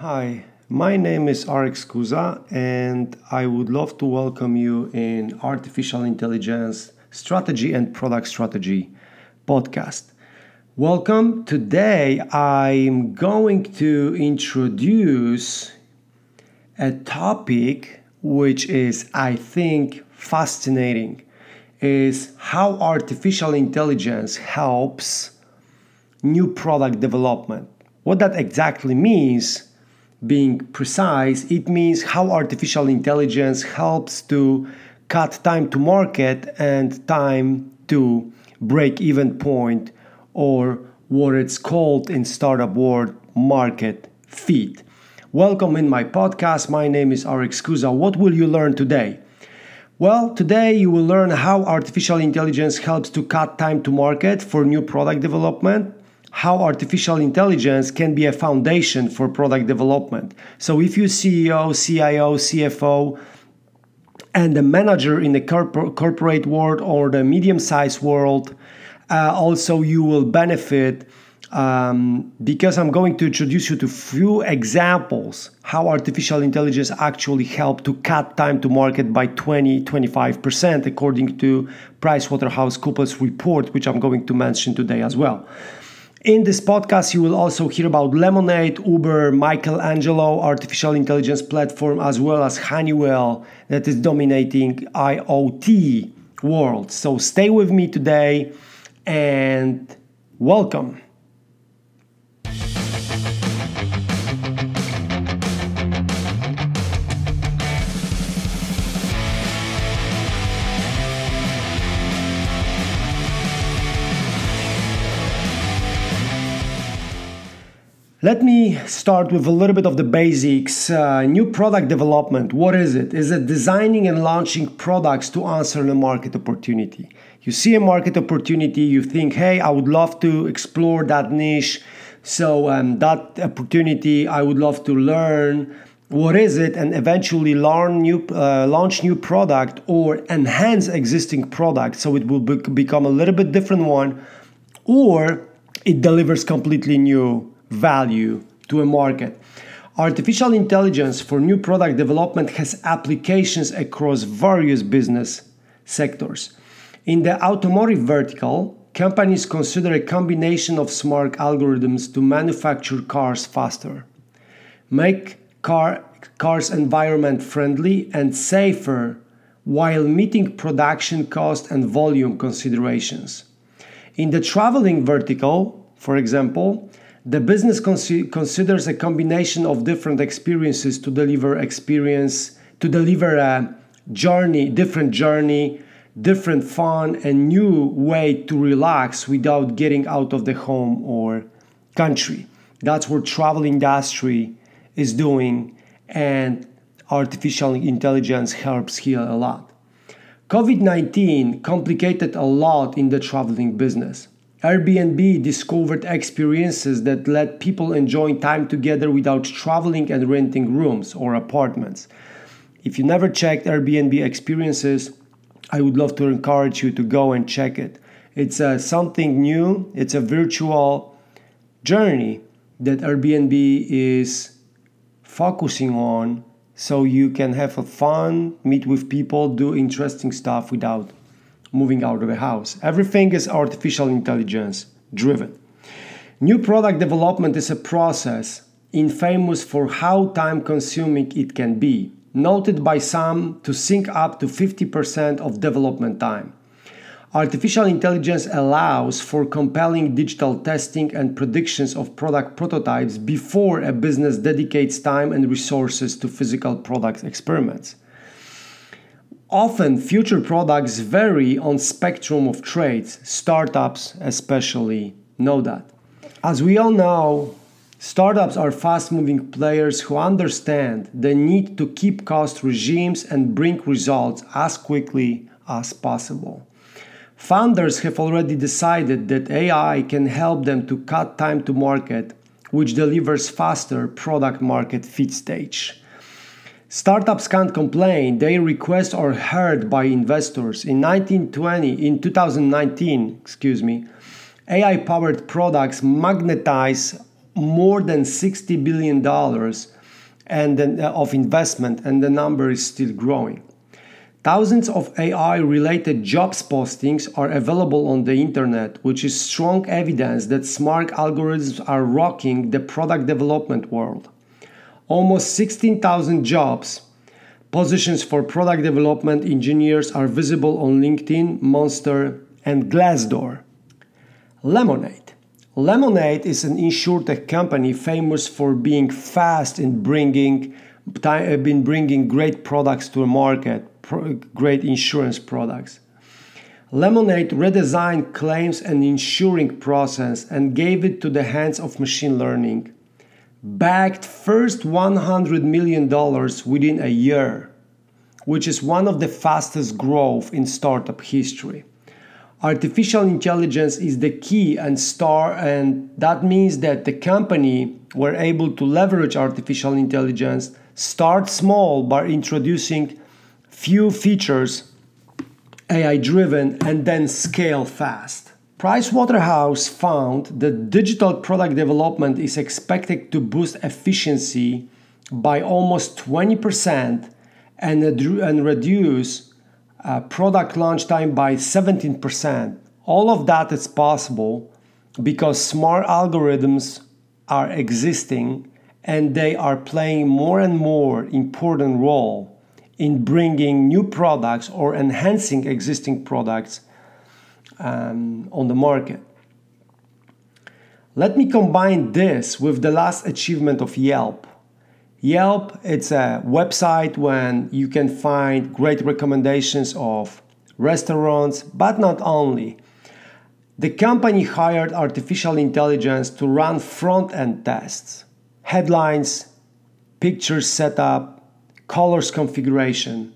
Hi, my name is Alex Kuza, and I would love to welcome you in Artificial Intelligence Strategy and Product Strategy podcast. Welcome. Today, I'm going to introduce a topic which is, I think, fascinating is how artificial intelligence helps new product development. What that exactly means being precise, it means how artificial intelligence helps to cut time to market and time to break even point or what it's called in startup world market fit. Welcome in my podcast. My name is Alex Kuza. What will you learn today? Well, today you will learn how artificial intelligence helps to cut time to market for new product development how artificial intelligence can be a foundation for product development. So, if you CEO, CIO, CFO, and a manager in the corpor- corporate world or the medium sized world, uh, also you will benefit um, because I'm going to introduce you to few examples how artificial intelligence actually help to cut time to market by 20 25% according to PricewaterhouseCoopers report which I'm going to mention today as well. In this podcast, you will also hear about Lemonade, Uber, Michelangelo, artificial intelligence platform, as well as Honeywell that is dominating IoT world. So stay with me today and welcome. Let me start with a little bit of the basics. Uh, new product development, what is it? Is it designing and launching products to answer a market opportunity? You see a market opportunity, you think, hey, I would love to explore that niche. So, um, that opportunity, I would love to learn what is it and eventually learn new, uh, launch new product or enhance existing product so it will be- become a little bit different one or it delivers completely new value to a market. Artificial intelligence for new product development has applications across various business sectors. In the automotive vertical, companies consider a combination of smart algorithms to manufacture cars faster, make car, cars environment friendly and safer while meeting production cost and volume considerations. In the traveling vertical, for example, the business considers a combination of different experiences to deliver experience to deliver a journey different journey different fun and new way to relax without getting out of the home or country. That's what travel industry is doing and artificial intelligence helps here a lot. Covid-19 complicated a lot in the traveling business Airbnb discovered experiences that let people enjoy time together without traveling and renting rooms or apartments. If you never checked Airbnb experiences, I would love to encourage you to go and check it. It's uh, something new, it's a virtual journey that Airbnb is focusing on so you can have a fun, meet with people, do interesting stuff without moving out of the house. Everything is artificial intelligence driven. New product development is a process infamous for how time consuming it can be, noted by some to sink up to 50% of development time. Artificial intelligence allows for compelling digital testing and predictions of product prototypes before a business dedicates time and resources to physical product experiments. Often future products vary on spectrum of traits. Startups especially know that. As we all know, startups are fast-moving players who understand the need to keep cost regimes and bring results as quickly as possible. Founders have already decided that AI can help them to cut time to market, which delivers faster product market fit stage. Startups can't complain. Their requests are heard by investors. In 1920, in 2019, excuse me, AI-powered products magnetize more than 60 billion dollars and uh, of investment and the number is still growing. Thousands of AI related jobs postings are available on the internet, which is strong evidence that smart algorithms are rocking the product development world. Almost 16,000 jobs positions for product development engineers are visible on LinkedIn, Monster, and Glassdoor. Lemonade. Lemonade is an insurtech company famous for being fast in bringing, uh, in bringing great products to a market great insurance products. Lemonade redesigned claims and insuring process and gave it to the hands of machine learning. Backed first $100 million within a year, which is one of the fastest growth in startup history. Artificial intelligence is the key and star and that means that the company were able to leverage artificial intelligence, start small by introducing few features, AI driven, and then scale fast. Pricewaterhouse found that digital product development is expected to boost efficiency by almost 20% and, and reduce uh, product launch time by 17%. All of that is possible because smart algorithms are existing and they are playing more and more important role in bringing new products or enhancing existing products um, on the market. Let me combine this with the last achievement of Yelp. Yelp it's a website when you can find great recommendations of restaurants, but not only. The company hired artificial intelligence to run front-end tests, headlines, picture setup, colors configuration.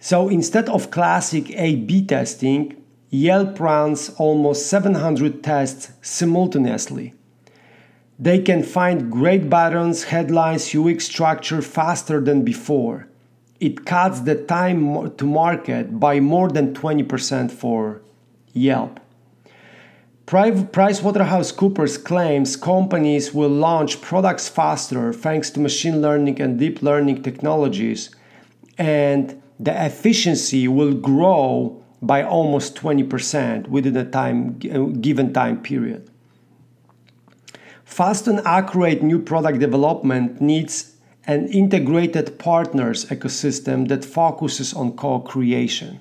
So instead of classic A B testing, Yelp runs almost 700 tests simultaneously. They can find great buttons, headlines, UX structure faster than before. It cuts the time to market by more than 20% for Yelp. PricewaterhouseCoopers claims companies will launch products faster thanks to machine learning and deep learning technologies, and the efficiency will grow by almost 20% within a time, given time period. Fast and accurate new product development needs an integrated partners ecosystem that focuses on co creation.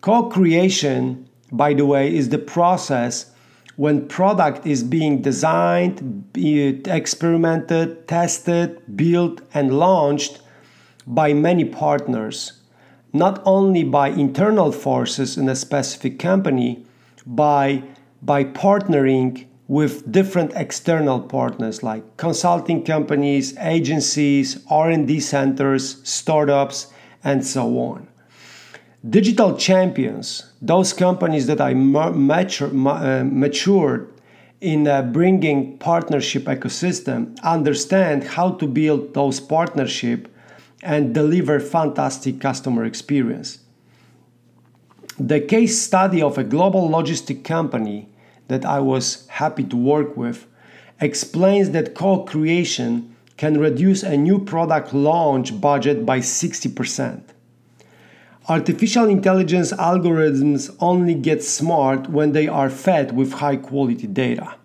Co creation by the way, is the process when product is being designed, experimented, tested, built, and launched by many partners, not only by internal forces in a specific company, by, by partnering with different external partners like consulting companies, agencies, R&D centers, startups, and so on. Digital champions, those companies that are mature, uh, matured in uh, bringing partnership ecosystem, understand how to build those partnership and deliver fantastic customer experience. The case study of a global logistic company that I was happy to work with explains that co-creation can reduce a new product launch budget by 60%. Artificial intelligence algorithms only get smart when they are fed with high quality data.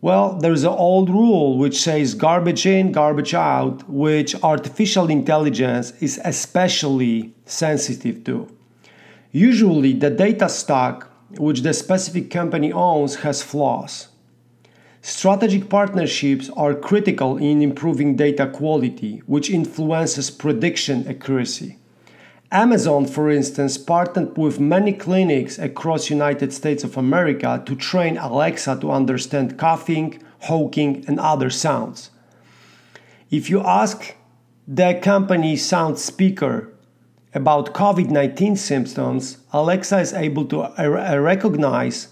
Well, there's an old rule which says garbage in, garbage out, which artificial intelligence is especially sensitive to. Usually, the data stock which the specific company owns has flaws. Strategic partnerships are critical in improving data quality, which influences prediction accuracy. Amazon, for instance, partnered with many clinics across United States of America to train Alexa to understand coughing, hawking, and other sounds. If you ask the company sound speaker about COVID-19 symptoms, Alexa is able to recognize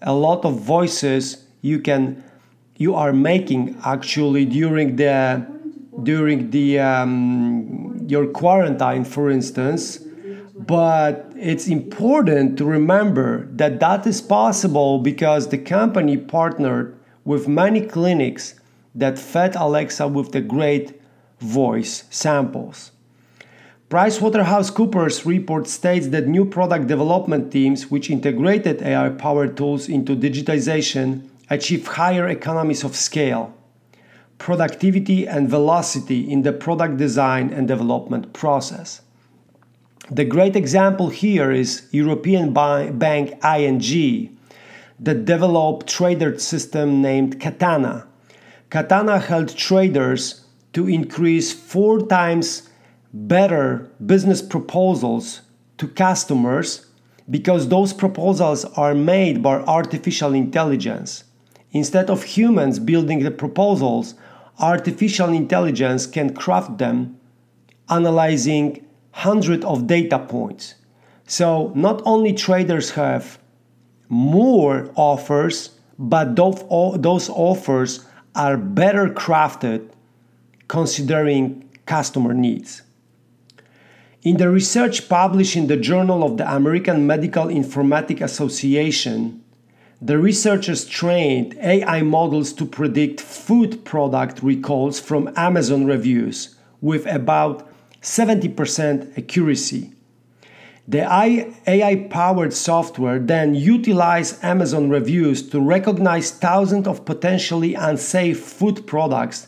a lot of voices you can you are making actually during the during the um, your quarantine, for instance. But it's important to remember that that is possible because the company partnered with many clinics that fed Alexa with the great voice samples. PricewaterhouseCoopers report states that new product development teams which integrated AI powered tools into digitization achieve higher economies of scale, productivity, and velocity in the product design and development process. The great example here is European bank ING that developed trader system named Katana. Katana helped traders to increase four times better business proposals to customers because those proposals are made by artificial intelligence. Instead of humans building the proposals, artificial intelligence can craft them analyzing hundreds of data points. So not only traders have more offers, but those, offers are better crafted considering customer needs. In the research published in the Journal of the American Medical Informatics Association, the researchers trained AI models to predict food product recalls from Amazon reviews with about 70% accuracy. The AI powered software then utilized Amazon reviews to recognize thousands of potentially unsafe food products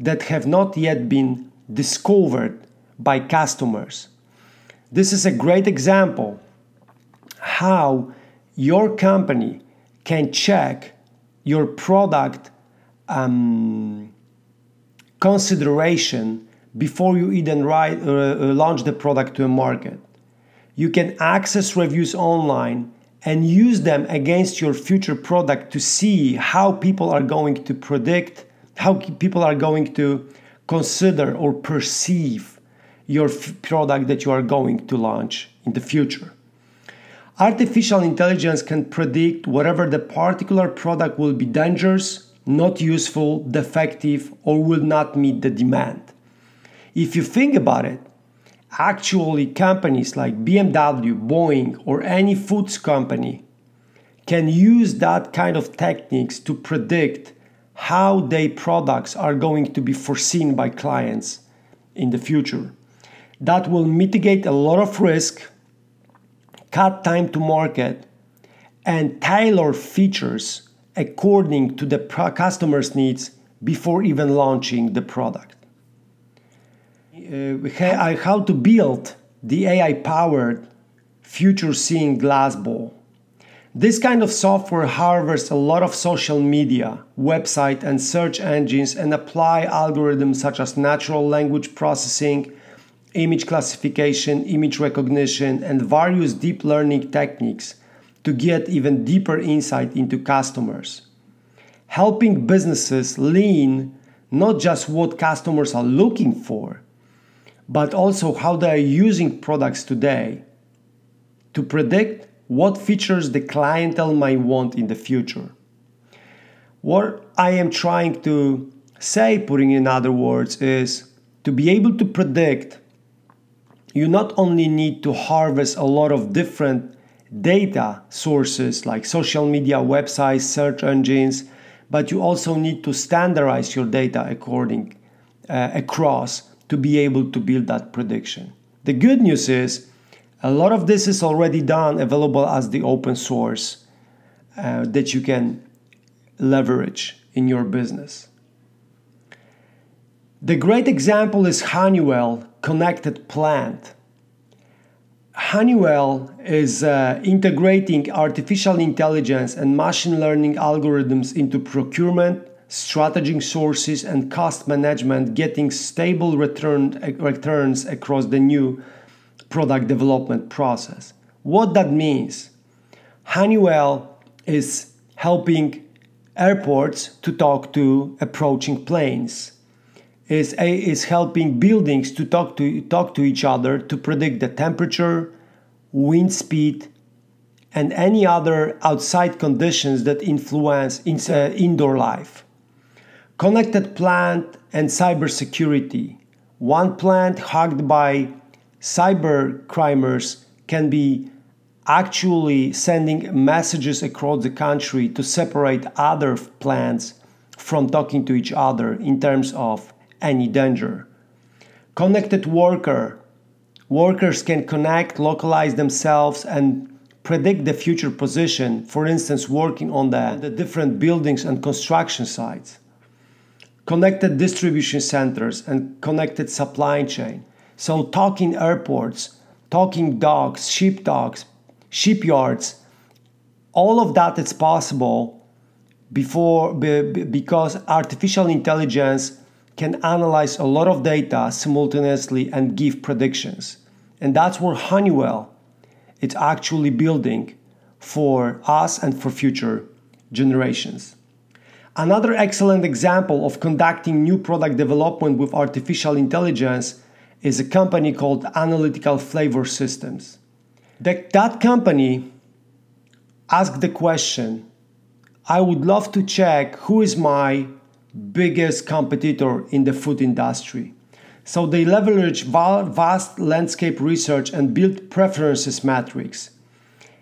that have not yet been discovered by customers. This is a great example how your company can check your product um, consideration before you even write, uh, uh, launch the product to a market. You can access reviews online and use them against your future product to see how people are going to predict, how people are going to consider or perceive your f- product that you are going to launch in the future. Artificial intelligence can predict whatever the particular product will be dangerous, not useful, defective, or will not meet the demand. If you think about it, actually companies like BMW, Boeing, or any foods company can use that kind of techniques to predict how their products are going to be foreseen by clients in the future. That will mitigate a lot of risk, cut time to market, and tailor features according to the customer's needs before even launching the product. Uh, how to build the AI powered future seeing glass ball. This kind of software harvests a lot of social media, website, and search engines and apply algorithms such as natural language processing, image classification, image recognition, and various deep learning techniques to get even deeper insight into customers. Helping businesses lean not just what customers are looking for, but also how they are using products today to predict what features the clientele might want in the future. What I am trying to say, putting in other words, is to be able to predict, you not only need to harvest a lot of different data sources like social media, websites, search engines, but you also need to standardize your data according uh, across to be able to build that prediction. The good news is a lot of this is already done, available as the open source uh, that you can leverage in your business. The great example is Honeywell Connected Plant. Honeywell is uh, integrating artificial intelligence and machine learning algorithms into procurement, strategic sources, and cost management, getting stable return, returns across the new product development process. What that means Honeywell is helping airports to talk to approaching planes. Is, is helping buildings to talk to talk to each other to predict the temperature, wind speed, and any other outside conditions that influence in, uh, indoor life. Connected plant and cybersecurity. One plant hacked by cyber crimers can be actually sending messages across the country to separate other plants from talking to each other in terms of any danger. Connected worker. Workers can connect, localize themselves, and predict the future position, for instance, working on the, the different buildings and construction sites. Connected distribution centers and connected supply chain. So, talking airports, talking docks, ship docks, shipyards, all of that is possible before because artificial intelligence can analyze a lot of data simultaneously and give predictions. And that's where Honeywell is actually building for us and for future generations. Another excellent example of conducting new product development with artificial intelligence is a company called Analytical Flavor Systems. That, that company asked the question I would love to check who is my biggest competitor in the food industry. So they leverage vast landscape research and build preferences matrix.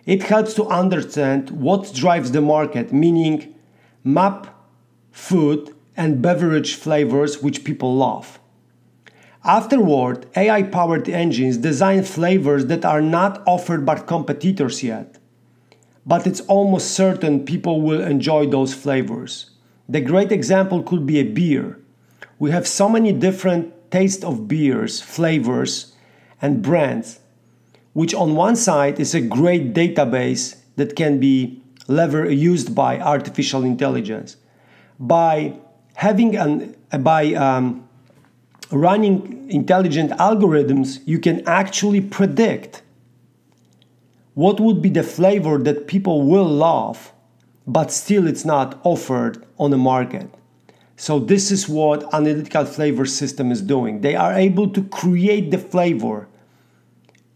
It helps to understand what drives the market, meaning map food and beverage flavors which people love. Afterward, AI powered engines design flavors that are not offered by competitors yet. But it's almost certain people will enjoy those flavors. The great example could be a beer. We have so many different tastes of beers, flavors, and brands, which on one side is a great database that can be lever used by artificial intelligence. By having an by um, running intelligent algorithms, you can actually predict what would be the flavor that people will love, but still it's not offered on the market. So this is what analytical flavor system is doing. They are able to create the flavor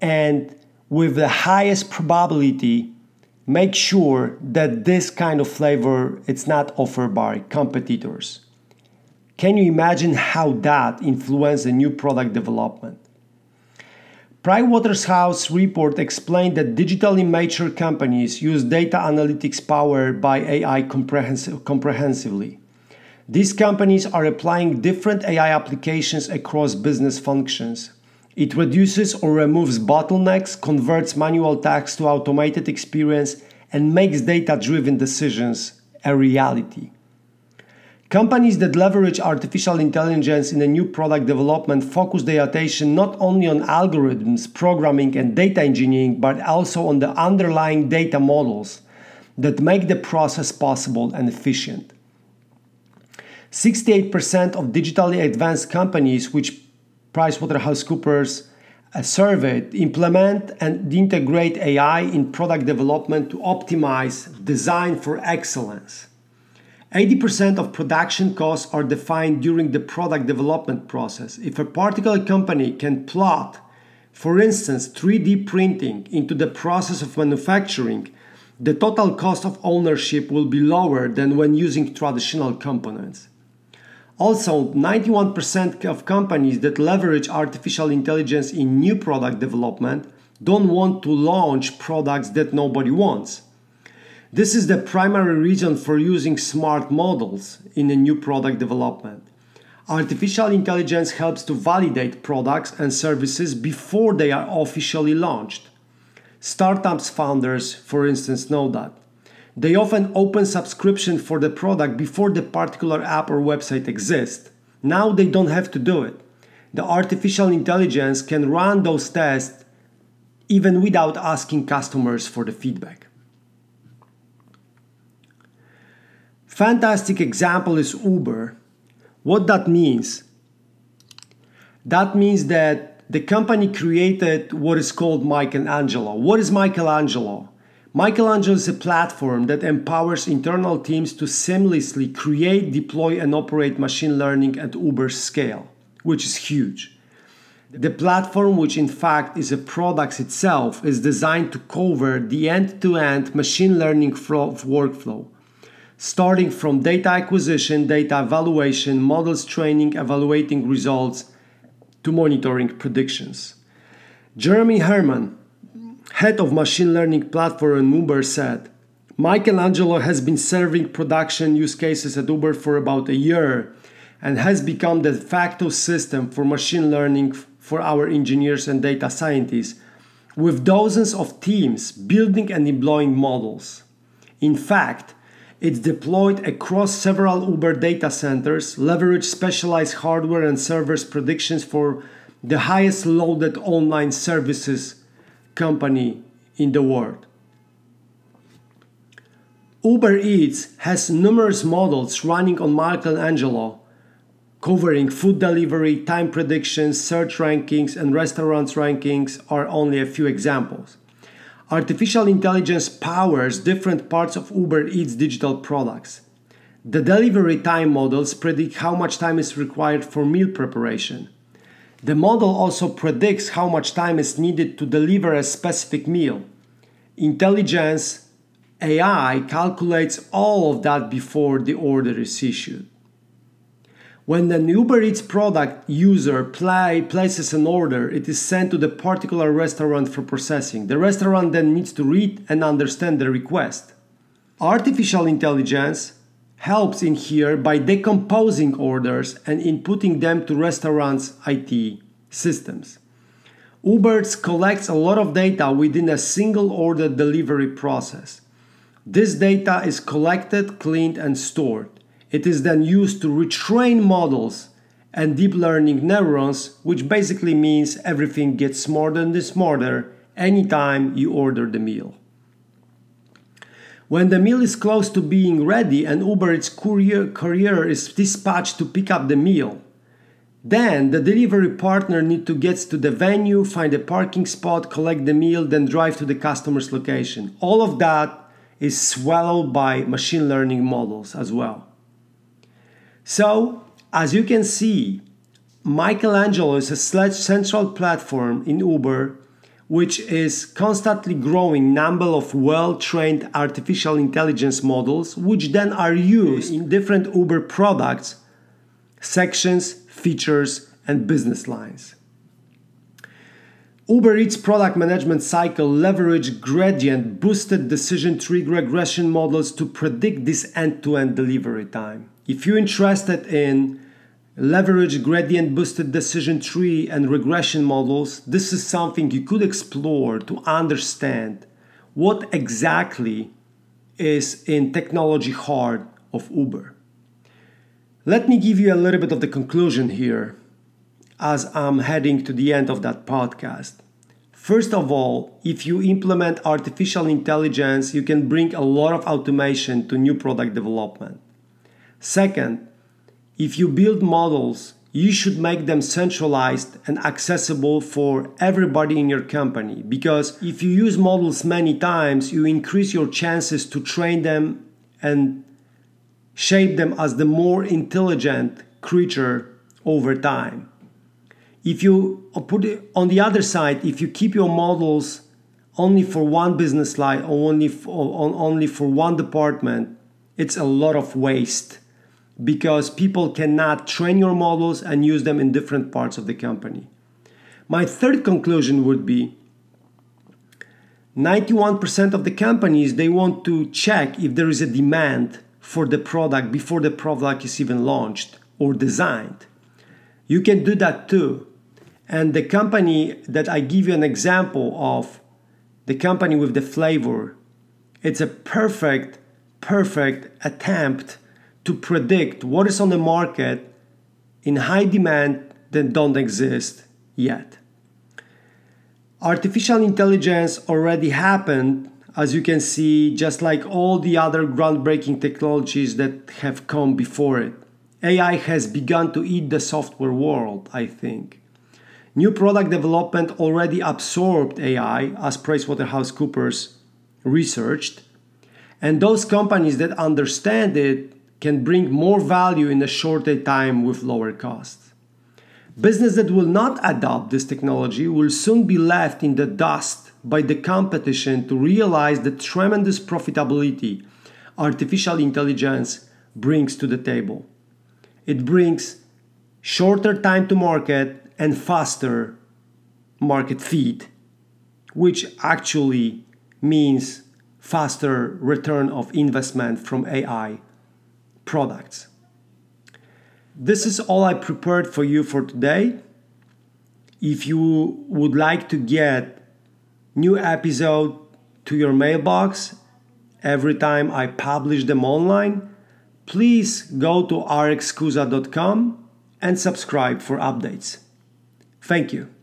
and with the highest probability make sure that this kind of flavor it's not offered by competitors. Can you imagine how that influenced the new product development? Pricewaterhouse report explained that digitally mature companies use data analytics powered by AI comprehensive, comprehensively. These companies are applying different AI applications across business functions. It reduces or removes bottlenecks, converts manual tasks to automated experience, and makes data driven decisions a reality. Companies that leverage artificial intelligence in a new product development focus their attention not only on algorithms, programming, and data engineering, but also on the underlying data models that make the process possible and efficient. 68% of digitally advanced companies, which PricewaterhouseCoopers surveyed, implement and integrate AI in product development to optimize design for excellence. 80% of production costs are defined during the product development process. If a particular company can plot, for instance, 3D printing into the process of manufacturing, the total cost of ownership will be lower than when using traditional components. Also, 91% of companies that leverage artificial intelligence in new product development don't want to launch products that nobody wants. This is the primary reason for using smart models in a new product development. Artificial intelligence helps to validate products and services before they are officially launched. Startups founders, for instance, know that. They often open subscription for the product before the particular app or website exists. Now they don't have to do it. The artificial intelligence can run those tests even without asking customers for the feedback. Fantastic example is Uber. What that means? That means that the company created what is called Michelangelo. What is Michelangelo? Michelangelo is a platform that empowers internal teams to seamlessly create, deploy, and operate machine learning at Uber scale, which is huge. The platform, which in fact is a product itself, is designed to cover the end to end machine learning workflow starting from data acquisition, data evaluation, models training, evaluating results, to monitoring predictions. Jeremy Hermann, head of machine learning platform at Uber, said, Michelangelo has been serving production use cases at Uber for about a year and has become the de facto system for machine learning for our engineers and data scientists, with dozens of teams building and deploying models. In fact, it's deployed across several Uber data centers, leverage specialized hardware and servers predictions for the highest loaded online services company in the world. Uber Eats has numerous models running on Michelangelo, covering food delivery, time predictions, search rankings, and restaurants rankings are only a few examples. Artificial intelligence powers different parts of Uber Eats digital products. The delivery time models predict how much time is required for meal preparation. The model also predicts how much time is needed to deliver a specific meal. Intelligence AI calculates all of that before the order is issued. When the Uber Eats product user places an order, it is sent to the particular restaurant for processing. The restaurant then needs to read and understand the request. Artificial intelligence helps in here by decomposing orders and inputting them to restaurants' IT systems. Uber collects a lot of data within a single order delivery process. This data is collected, cleaned, and stored. It is then used to retrain models and deep learning neurons, which basically means everything gets smarter and smarter anytime you order the meal. When the meal is close to being ready and Uber courier, courier is dispatched to pick up the meal, then the delivery partner need to get to the venue, find a parking spot, collect the meal, then drive to the customer's location. All of that is swallowed by machine learning models as well. So, as you can see, Michelangelo is a central platform in Uber which is constantly growing number of well-trained artificial intelligence models which then are used in different Uber products, sections, features and business lines. Uber Eats product management cycle leverage gradient boosted decision tree regression models to predict this end-to-end delivery time. If you're interested in leverage gradient boosted decision tree and regression models, this is something you could explore to understand what exactly is in technology heart of Uber. Let me give you a little bit of the conclusion here as I'm heading to the end of that podcast. First of all, if you implement artificial intelligence, you can bring a lot of automation to new product development. Second, if you build models, you should make them centralized and accessible for everybody in your company because if you use models many times, you increase your chances to train them and shape them as the more intelligent creature over time. If you put it on the other side, if you keep your models only for one business line or only for, only for one department, it's a lot of waste because people cannot train your models and use them in different parts of the company. My third conclusion would be 91% of the companies they want to check if there is a demand for the product before the product is even launched or designed. You can do that too. And the company that I give you an example of, the company with the flavor, it's a perfect, perfect attempt to predict what is on the market in high demand that don't exist yet. Artificial intelligence already happened, as you can see, just like all the other groundbreaking technologies that have come before it. AI has begun to eat the software world, I think. New product development already absorbed AI, as PricewaterhouseCoopers researched, and those companies that understand it can bring more value in a shorter time with lower costs. Business that will not adopt this technology will soon be left in the dust by the competition to realize the tremendous profitability artificial intelligence brings to the table. It brings shorter time to market and faster market feed, which actually means faster return of investment from AI products. This is all I prepared for you for today. If you would like to get new episode to your mailbox every time I publish them online, please go to rxkuza.com and subscribe for updates. Thank you.